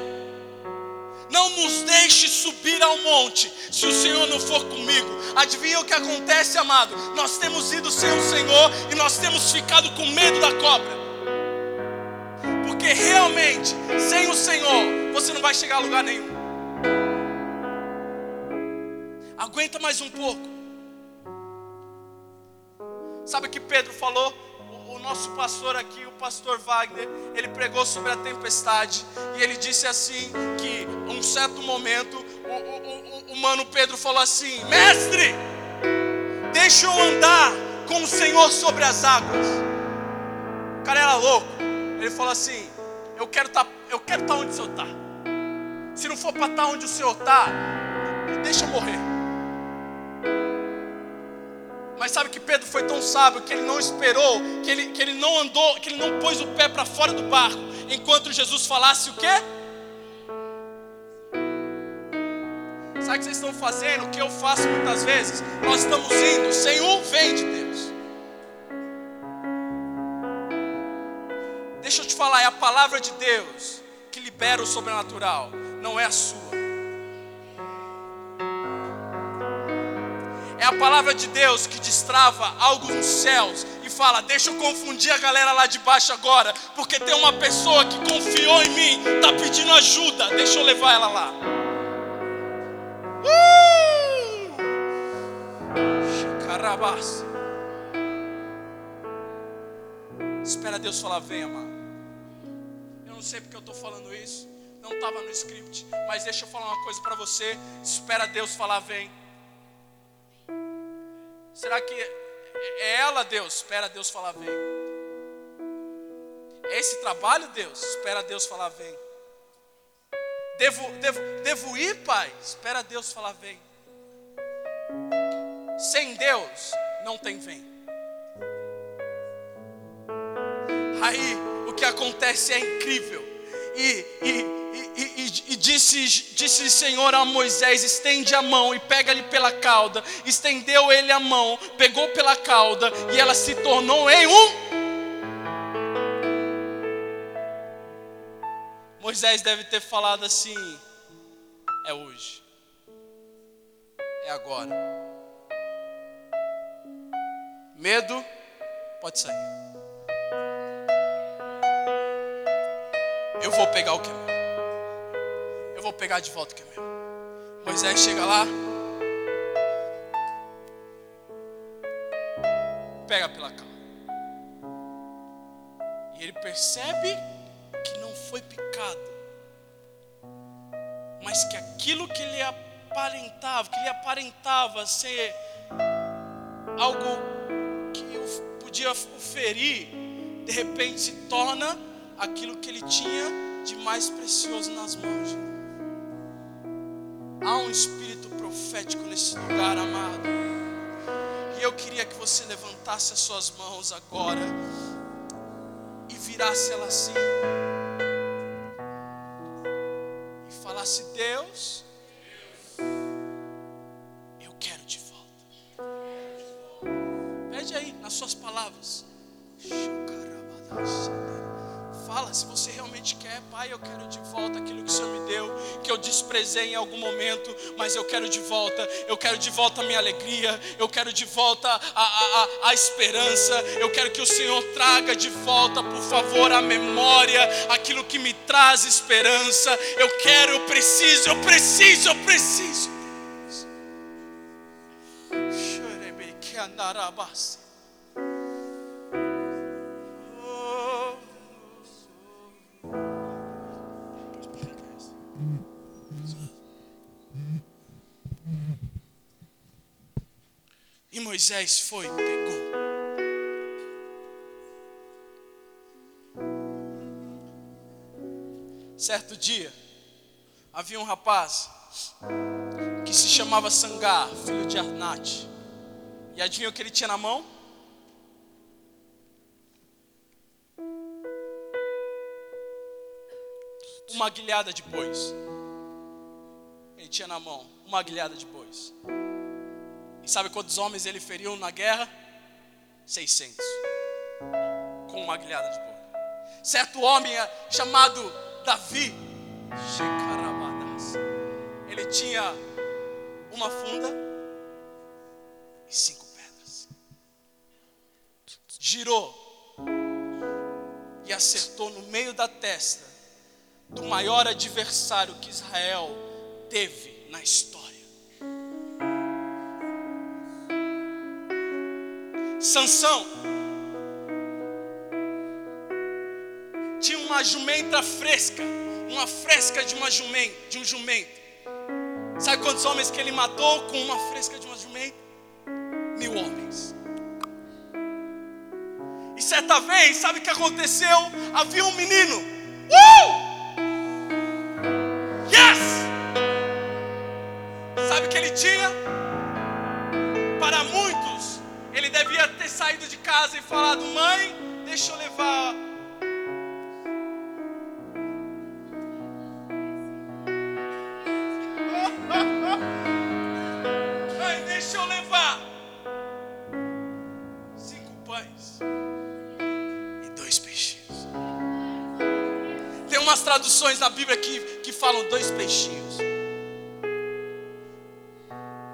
Não nos deixe subir ao monte, se o Senhor não for comigo. Adivinha o que acontece, amado? Nós temos ido sem o Senhor e nós temos ficado com medo da cobra. Porque realmente, sem o Senhor, você não vai chegar a lugar nenhum. Aguenta mais um pouco. Sabe o que Pedro falou? O nosso pastor aqui, o pastor Wagner, ele pregou sobre a tempestade e ele disse assim que um certo momento o, o, o, o mano Pedro falou assim: Mestre, deixa eu andar com o Senhor sobre as águas. O cara era louco. Ele falou assim: Eu quero tá, estar tá onde o Senhor está. Se não for para estar tá onde o Senhor está, deixa eu morrer. Mas sabe que Pedro foi tão sábio que ele não esperou, que ele, que ele não andou, que ele não pôs o pé para fora do barco, enquanto Jesus falasse o quê? Sabe o que vocês estão fazendo? O que eu faço muitas vezes? Nós estamos indo sem o vem de Deus. Deixa eu te falar, é a palavra de Deus que libera o sobrenatural, não é a sua. É a palavra de Deus que destrava algo nos céus e fala: Deixa eu confundir a galera lá de baixo agora, porque tem uma pessoa que confiou em mim, está pedindo ajuda, deixa eu levar ela lá. Uh! Espera Deus falar, vem, amado não sei porque eu estou falando isso, não estava no script, mas deixa eu falar uma coisa para você. Espera Deus falar, vem. Será que é ela, Deus? Espera Deus falar, vem. É esse trabalho, Deus? Espera Deus falar, vem. Devo, devo, devo ir, Pai? Espera Deus falar, vem. Sem Deus, não tem vem. Aí, que acontece é incrível. E, e, e, e, disse, disse o Senhor a Moisés: estende a mão e pega-lhe pela cauda. Estendeu ele a mão, pegou pela cauda e ela se tornou em um. Moisés deve ter falado assim: é hoje, é agora. Medo, pode sair. Eu vou pegar o que é meu. Eu vou pegar de volta o que é meu. Moisés chega lá, pega pela cauda. E ele percebe que não foi picado, mas que aquilo que ele aparentava, que ele aparentava ser algo que podia ferir, de repente se torna aquilo que ele tinha de mais precioso nas mãos. Há um espírito profético nesse lugar, amado. E eu queria que você levantasse as suas mãos agora e virasse ela assim. E falasse: Deus, eu quero de volta. Pede aí, nas suas palavras. Realmente quer, Pai, eu quero de volta aquilo que o Senhor me deu, que eu desprezei em algum momento, mas eu quero de volta, eu quero de volta a minha alegria, eu quero de volta a, a, a, a esperança, eu quero que o Senhor traga de volta, por favor, a memória, aquilo que me traz esperança. Eu quero, eu preciso, eu preciso, eu preciso. Chorei que. E Moisés foi, pegou. Certo dia, havia um rapaz que se chamava Sangar, filho de Arnate. E adivinha o que ele tinha na mão? Uma guilhada de bois. Ele tinha na mão uma guilhada de bois. E sabe quantos homens ele feriu na guerra? 600. Com uma guilhada de boi. Certo homem chamado Davi, ele tinha uma funda e cinco pedras. Girou e acertou no meio da testa do maior adversário que Israel teve na história. Sansão tinha uma jumenta fresca, uma fresca de uma jumenta, de um jumento. Sabe quantos homens que ele matou com uma fresca de uma jumenta? Mil homens. E certa vez, sabe o que aconteceu? Havia um menino. Uh! Yes! Sabe o que ele tinha? Para devia ter saído de casa e falado: Mãe, deixa eu levar. Mãe, deixa eu levar. Cinco pães e dois peixinhos. Tem umas traduções na Bíblia que, que falam dois peixinhos.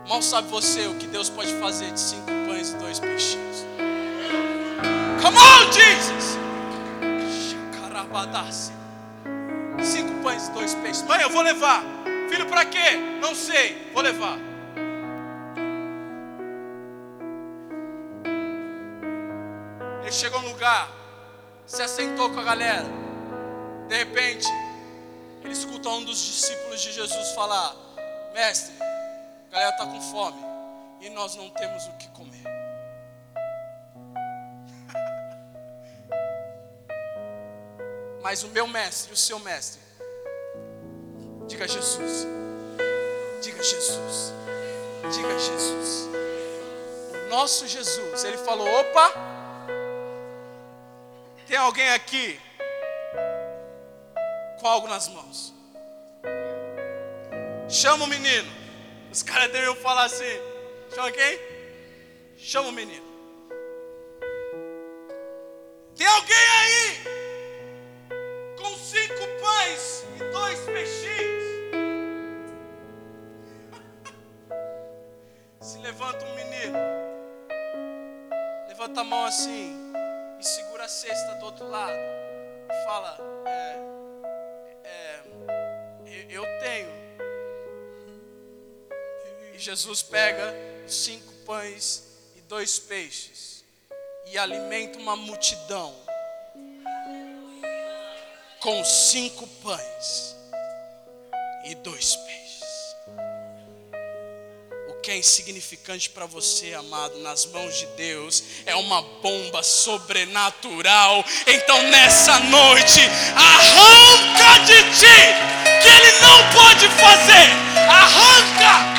Mal sabe você o que Deus pode fazer de cinco pães e dois peixinhos. Come on, Jesus! Cinco pães e dois peixes. Mãe, eu vou levar. Filho, para quê? Não sei. Vou levar. Ele chegou no lugar, se assentou com a galera. De repente, ele escuta um dos discípulos de Jesus falar: Mestre, a galera está com fome e nós não temos o que comer. Mas o meu mestre, o seu mestre, diga Jesus, diga Jesus, diga Jesus. O nosso Jesus, ele falou: opa, tem alguém aqui com algo nas mãos. Chama o menino. Os caras devem falar assim: chama quem? Chama o menino. Tem alguém aí Se levanta um menino, levanta a mão assim e segura a cesta do outro lado. E fala: é, é, eu tenho. Jesus pega cinco pães e dois peixes e alimenta uma multidão com cinco pães e dois peixes. Que é insignificante para você, amado, nas mãos de Deus, é uma bomba sobrenatural. Então, nessa noite, arranca de ti que Ele não pode fazer. Arranca.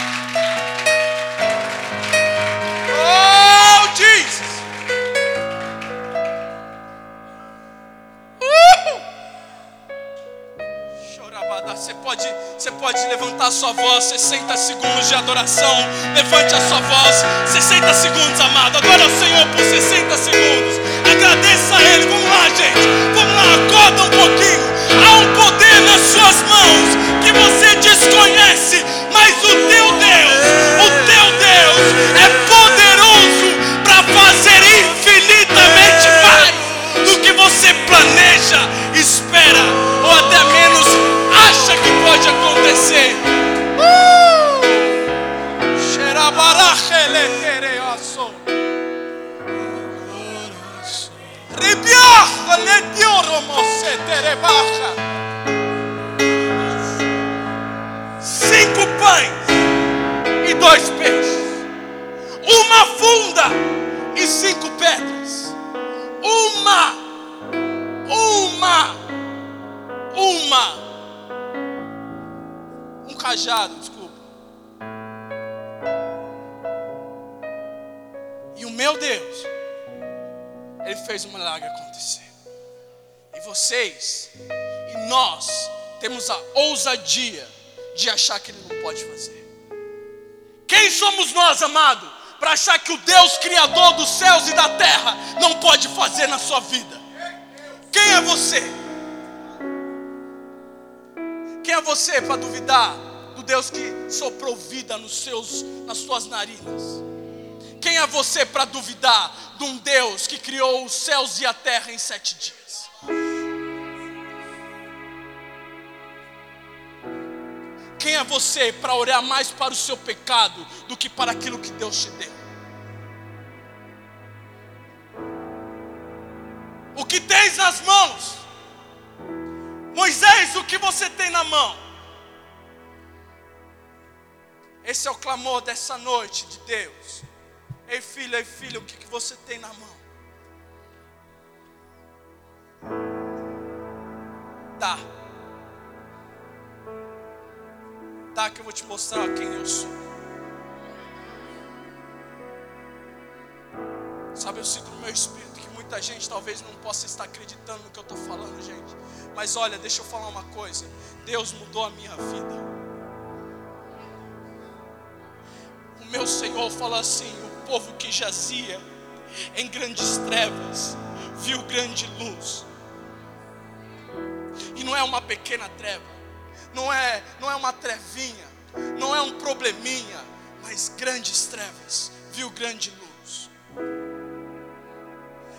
Levantar sua voz, 60 segundos de adoração. Levante a sua voz, 60 segundos, amado. Adora o Senhor por 60 segundos. Agradeça a Ele. Vamos lá, gente. Vamos lá, acorda um pouquinho. Há um poder nas suas mãos que você desconhece, mas o teu Deus, o teu Deus é poderoso para fazer infinitamente mais do que você planeja, espera ou até menos acha que pode acontecer. Cinco pães e dois peixes, uma funda e cinco pedras, uma, uma, uma, um cajado, desculpa. E o meu Deus, Ele fez um milagre acontecer. E vocês e nós temos a ousadia de achar que Ele não pode fazer. Quem somos nós, amado, para achar que o Deus Criador dos céus e da terra não pode fazer na sua vida? Quem é você? Quem é você para duvidar Deus que soprou vida nos seus, nas suas narinas? Quem é você para duvidar de um Deus que criou os céus e a terra em sete dias? Quem é você para olhar mais para o seu pecado do que para aquilo que Deus te deu? O que tens nas mãos? Moisés, o que você tem na mão? Esse é o clamor dessa noite de Deus. Ei filho, ei filho, o que, que você tem na mão? Dá. Dá que eu vou te mostrar quem eu sou. Sabe, eu sinto no meu espírito que muita gente talvez não possa estar acreditando no que eu estou falando, gente. Mas olha, deixa eu falar uma coisa. Deus mudou a minha vida. Meu Senhor falou assim: o povo que jazia em grandes trevas viu grande luz. E não é uma pequena treva, não é, não é uma trevinha, não é um probleminha, mas grandes trevas viu grande luz.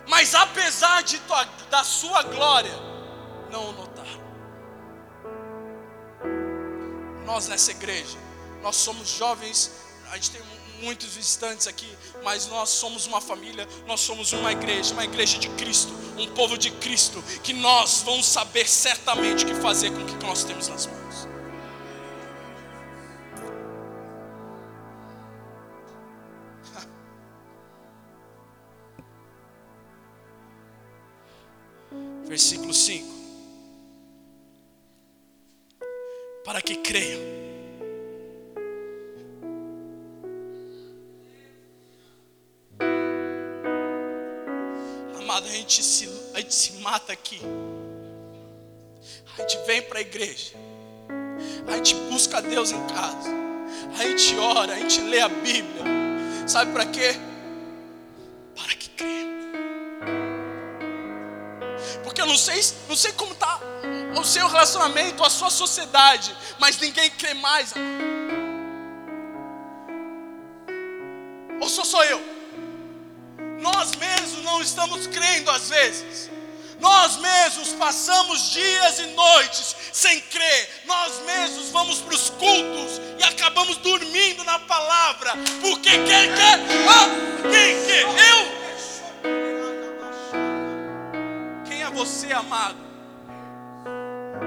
Mas apesar de tua, da sua glória, não o notaram. Nós nessa igreja, nós somos jovens, a gente tem muitos visitantes aqui, mas nós somos uma família, nós somos uma igreja, uma igreja de Cristo, um povo de Cristo, que nós vamos saber certamente o que fazer com o que nós temos nas mãos. Versículo 5. Para que creiam gente se, a gente se mata aqui. A gente vem para a igreja. A gente busca Deus em casa. A gente ora, a gente lê a Bíblia. Sabe para quê? Para que creia. Porque eu não sei, não sei como está o seu relacionamento, a sua sociedade, mas ninguém crê mais. Passamos dias e noites sem crer. Nós mesmos vamos para os cultos e acabamos dormindo na palavra. Porque quer, quem quer? Eu. Quem é você, amado?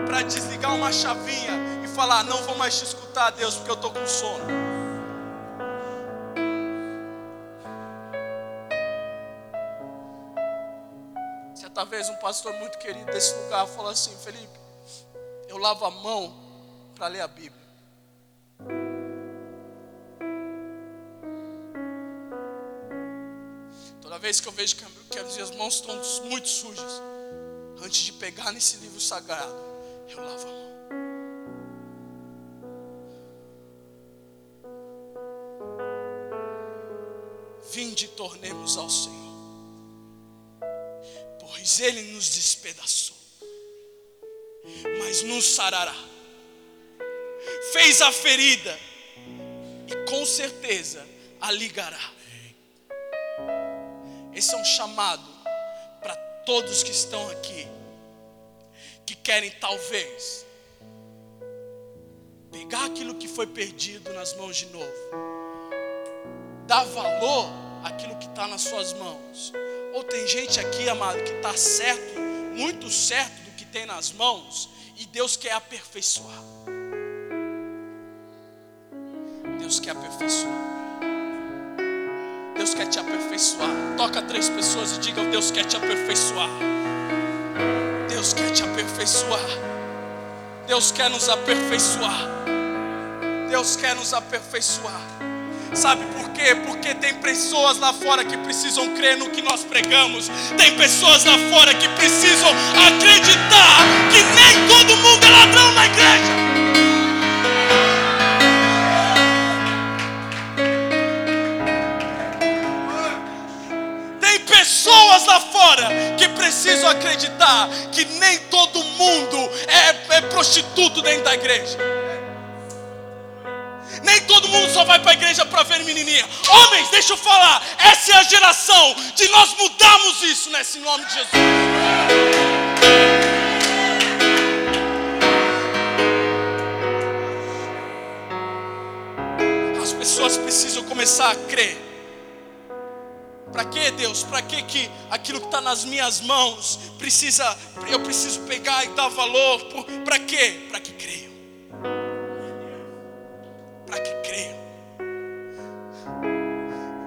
Para desligar uma chavinha e falar: Não vou mais te escutar, Deus, porque eu estou com sono. vez um pastor muito querido desse lugar falou assim: Felipe, eu lavo a mão para ler a Bíblia. Toda vez que eu vejo que as minhas mãos estão muito sujas, antes de pegar nesse livro sagrado, eu lavo a mão. Vinde e tornemos ao Senhor pois Ele nos despedaçou, mas nos sarará, fez a ferida e com certeza a ligará. Esse é um chamado para todos que estão aqui, que querem talvez pegar aquilo que foi perdido nas mãos de novo, dar valor àquilo que está nas suas mãos. Ou tem gente aqui, amado, que está certo, muito certo do que tem nas mãos, e Deus quer aperfeiçoar. Deus quer aperfeiçoar. Deus quer te aperfeiçoar. Toca três pessoas e diga: Deus quer te aperfeiçoar. Deus quer te aperfeiçoar. Deus quer nos aperfeiçoar. Deus quer nos aperfeiçoar. Sabe quê? Porque tem pessoas lá fora que precisam crer no que nós pregamos. Tem pessoas lá fora que precisam acreditar que nem todo mundo é ladrão na igreja. pessoas lá fora que precisam acreditar que nem todo mundo é, é prostituto dentro da igreja. Todo mundo só vai para a igreja para ver menininha. Homens, deixa eu falar. Essa é a geração de nós mudarmos isso nesse nome de Jesus. As pessoas precisam começar a crer para que Deus? Para que que aquilo que está nas minhas mãos precisa, eu preciso pegar e dar valor? Para quê? Para que creiam. Para que creiam.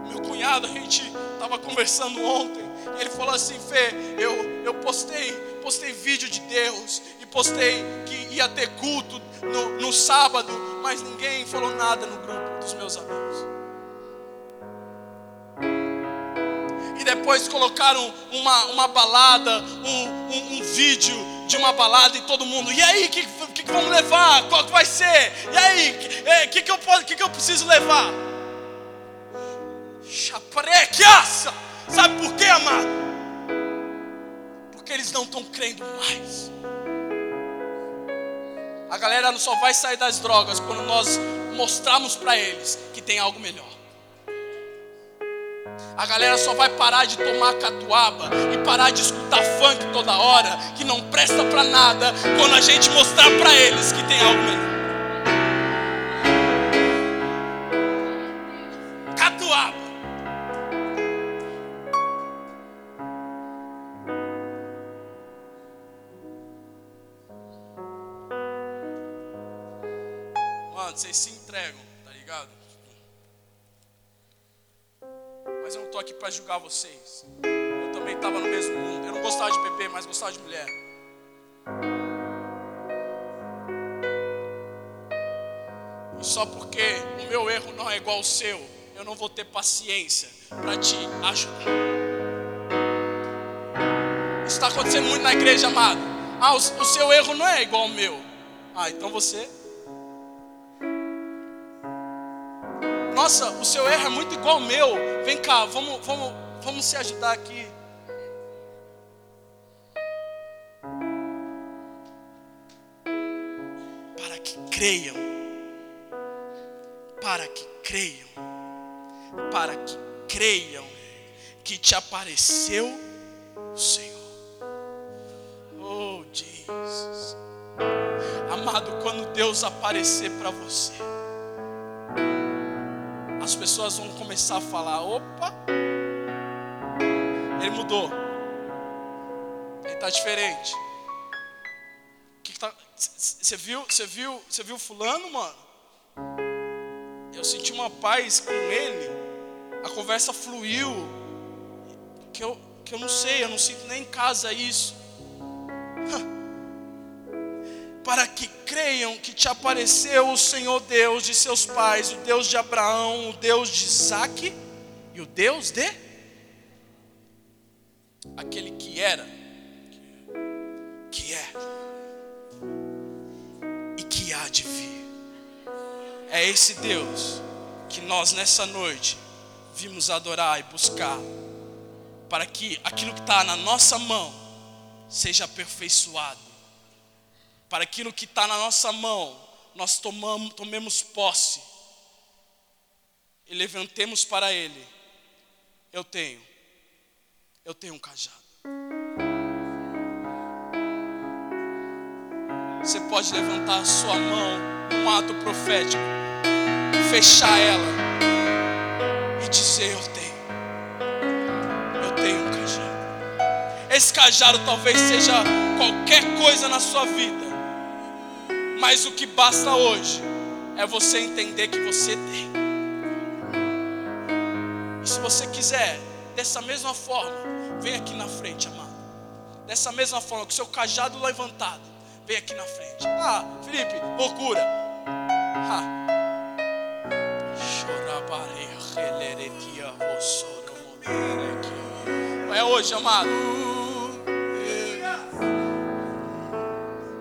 Meu cunhado, a gente estava conversando ontem, e ele falou assim, Fê, eu, eu postei, postei vídeo de Deus, e postei que ia ter culto no, no sábado, mas ninguém falou nada no grupo dos meus amigos. E depois colocaram uma, uma balada, um, um, um vídeo de uma balada e todo mundo, e aí, o que, que, que, vamos levar? Qual que vai ser? E aí, o é, que, que, eu, que, que eu preciso levar? Chaparequiaça! Sabe por quê, amado? Porque eles não estão crendo mais. A galera só vai sair das drogas quando nós mostrarmos para eles que tem algo melhor. A galera só vai parar de tomar catuaba e parar de escutar funk toda hora, que não presta para nada, quando a gente mostrar para eles que tem algo melhor. Catuaba. Mano, vocês se entregam. Mas eu não estou aqui para julgar vocês. Eu também estava no mesmo mundo. Eu não gostava de beber, mas gostava de mulher. E só porque o meu erro não é igual ao seu, eu não vou ter paciência para te ajudar. Isso está acontecendo muito na igreja, amado. Ah, o, o seu erro não é igual ao meu. Ah, então você Nossa, o seu erro é muito igual ao meu. Vem cá, vamos, vamos, vamos se ajudar aqui. Para que creiam. Para que creiam. Para que creiam que te apareceu o Senhor. Oh, Jesus. Amado, quando Deus aparecer para você as pessoas vão começar a falar: opa, ele mudou, ele está diferente. Você tá, viu, você viu, você viu fulano, mano? Eu senti uma paz com ele, a conversa fluiu, que eu, que eu não sei, eu não sinto nem em casa isso. Para que creiam que te apareceu o Senhor Deus de seus pais, o Deus de Abraão, o Deus de Isaac e o Deus de aquele que era, que é e que há de vir. É esse Deus que nós nessa noite vimos adorar e buscar, para que aquilo que está na nossa mão seja aperfeiçoado, para aquilo que está na nossa mão nós tomamos, tomemos posse e levantemos para Ele. Eu tenho, eu tenho um cajado. Você pode levantar a sua mão num ato profético, fechar ela e dizer: Eu tenho, eu tenho um cajado. Esse cajado talvez seja qualquer coisa na sua vida, mas o que basta hoje é você entender que você tem. E se você quiser, dessa mesma forma, vem aqui na frente, amado. Dessa mesma forma, com seu cajado levantado, vem aqui na frente. Ah, Felipe, loucura. Ah. É hoje, amado.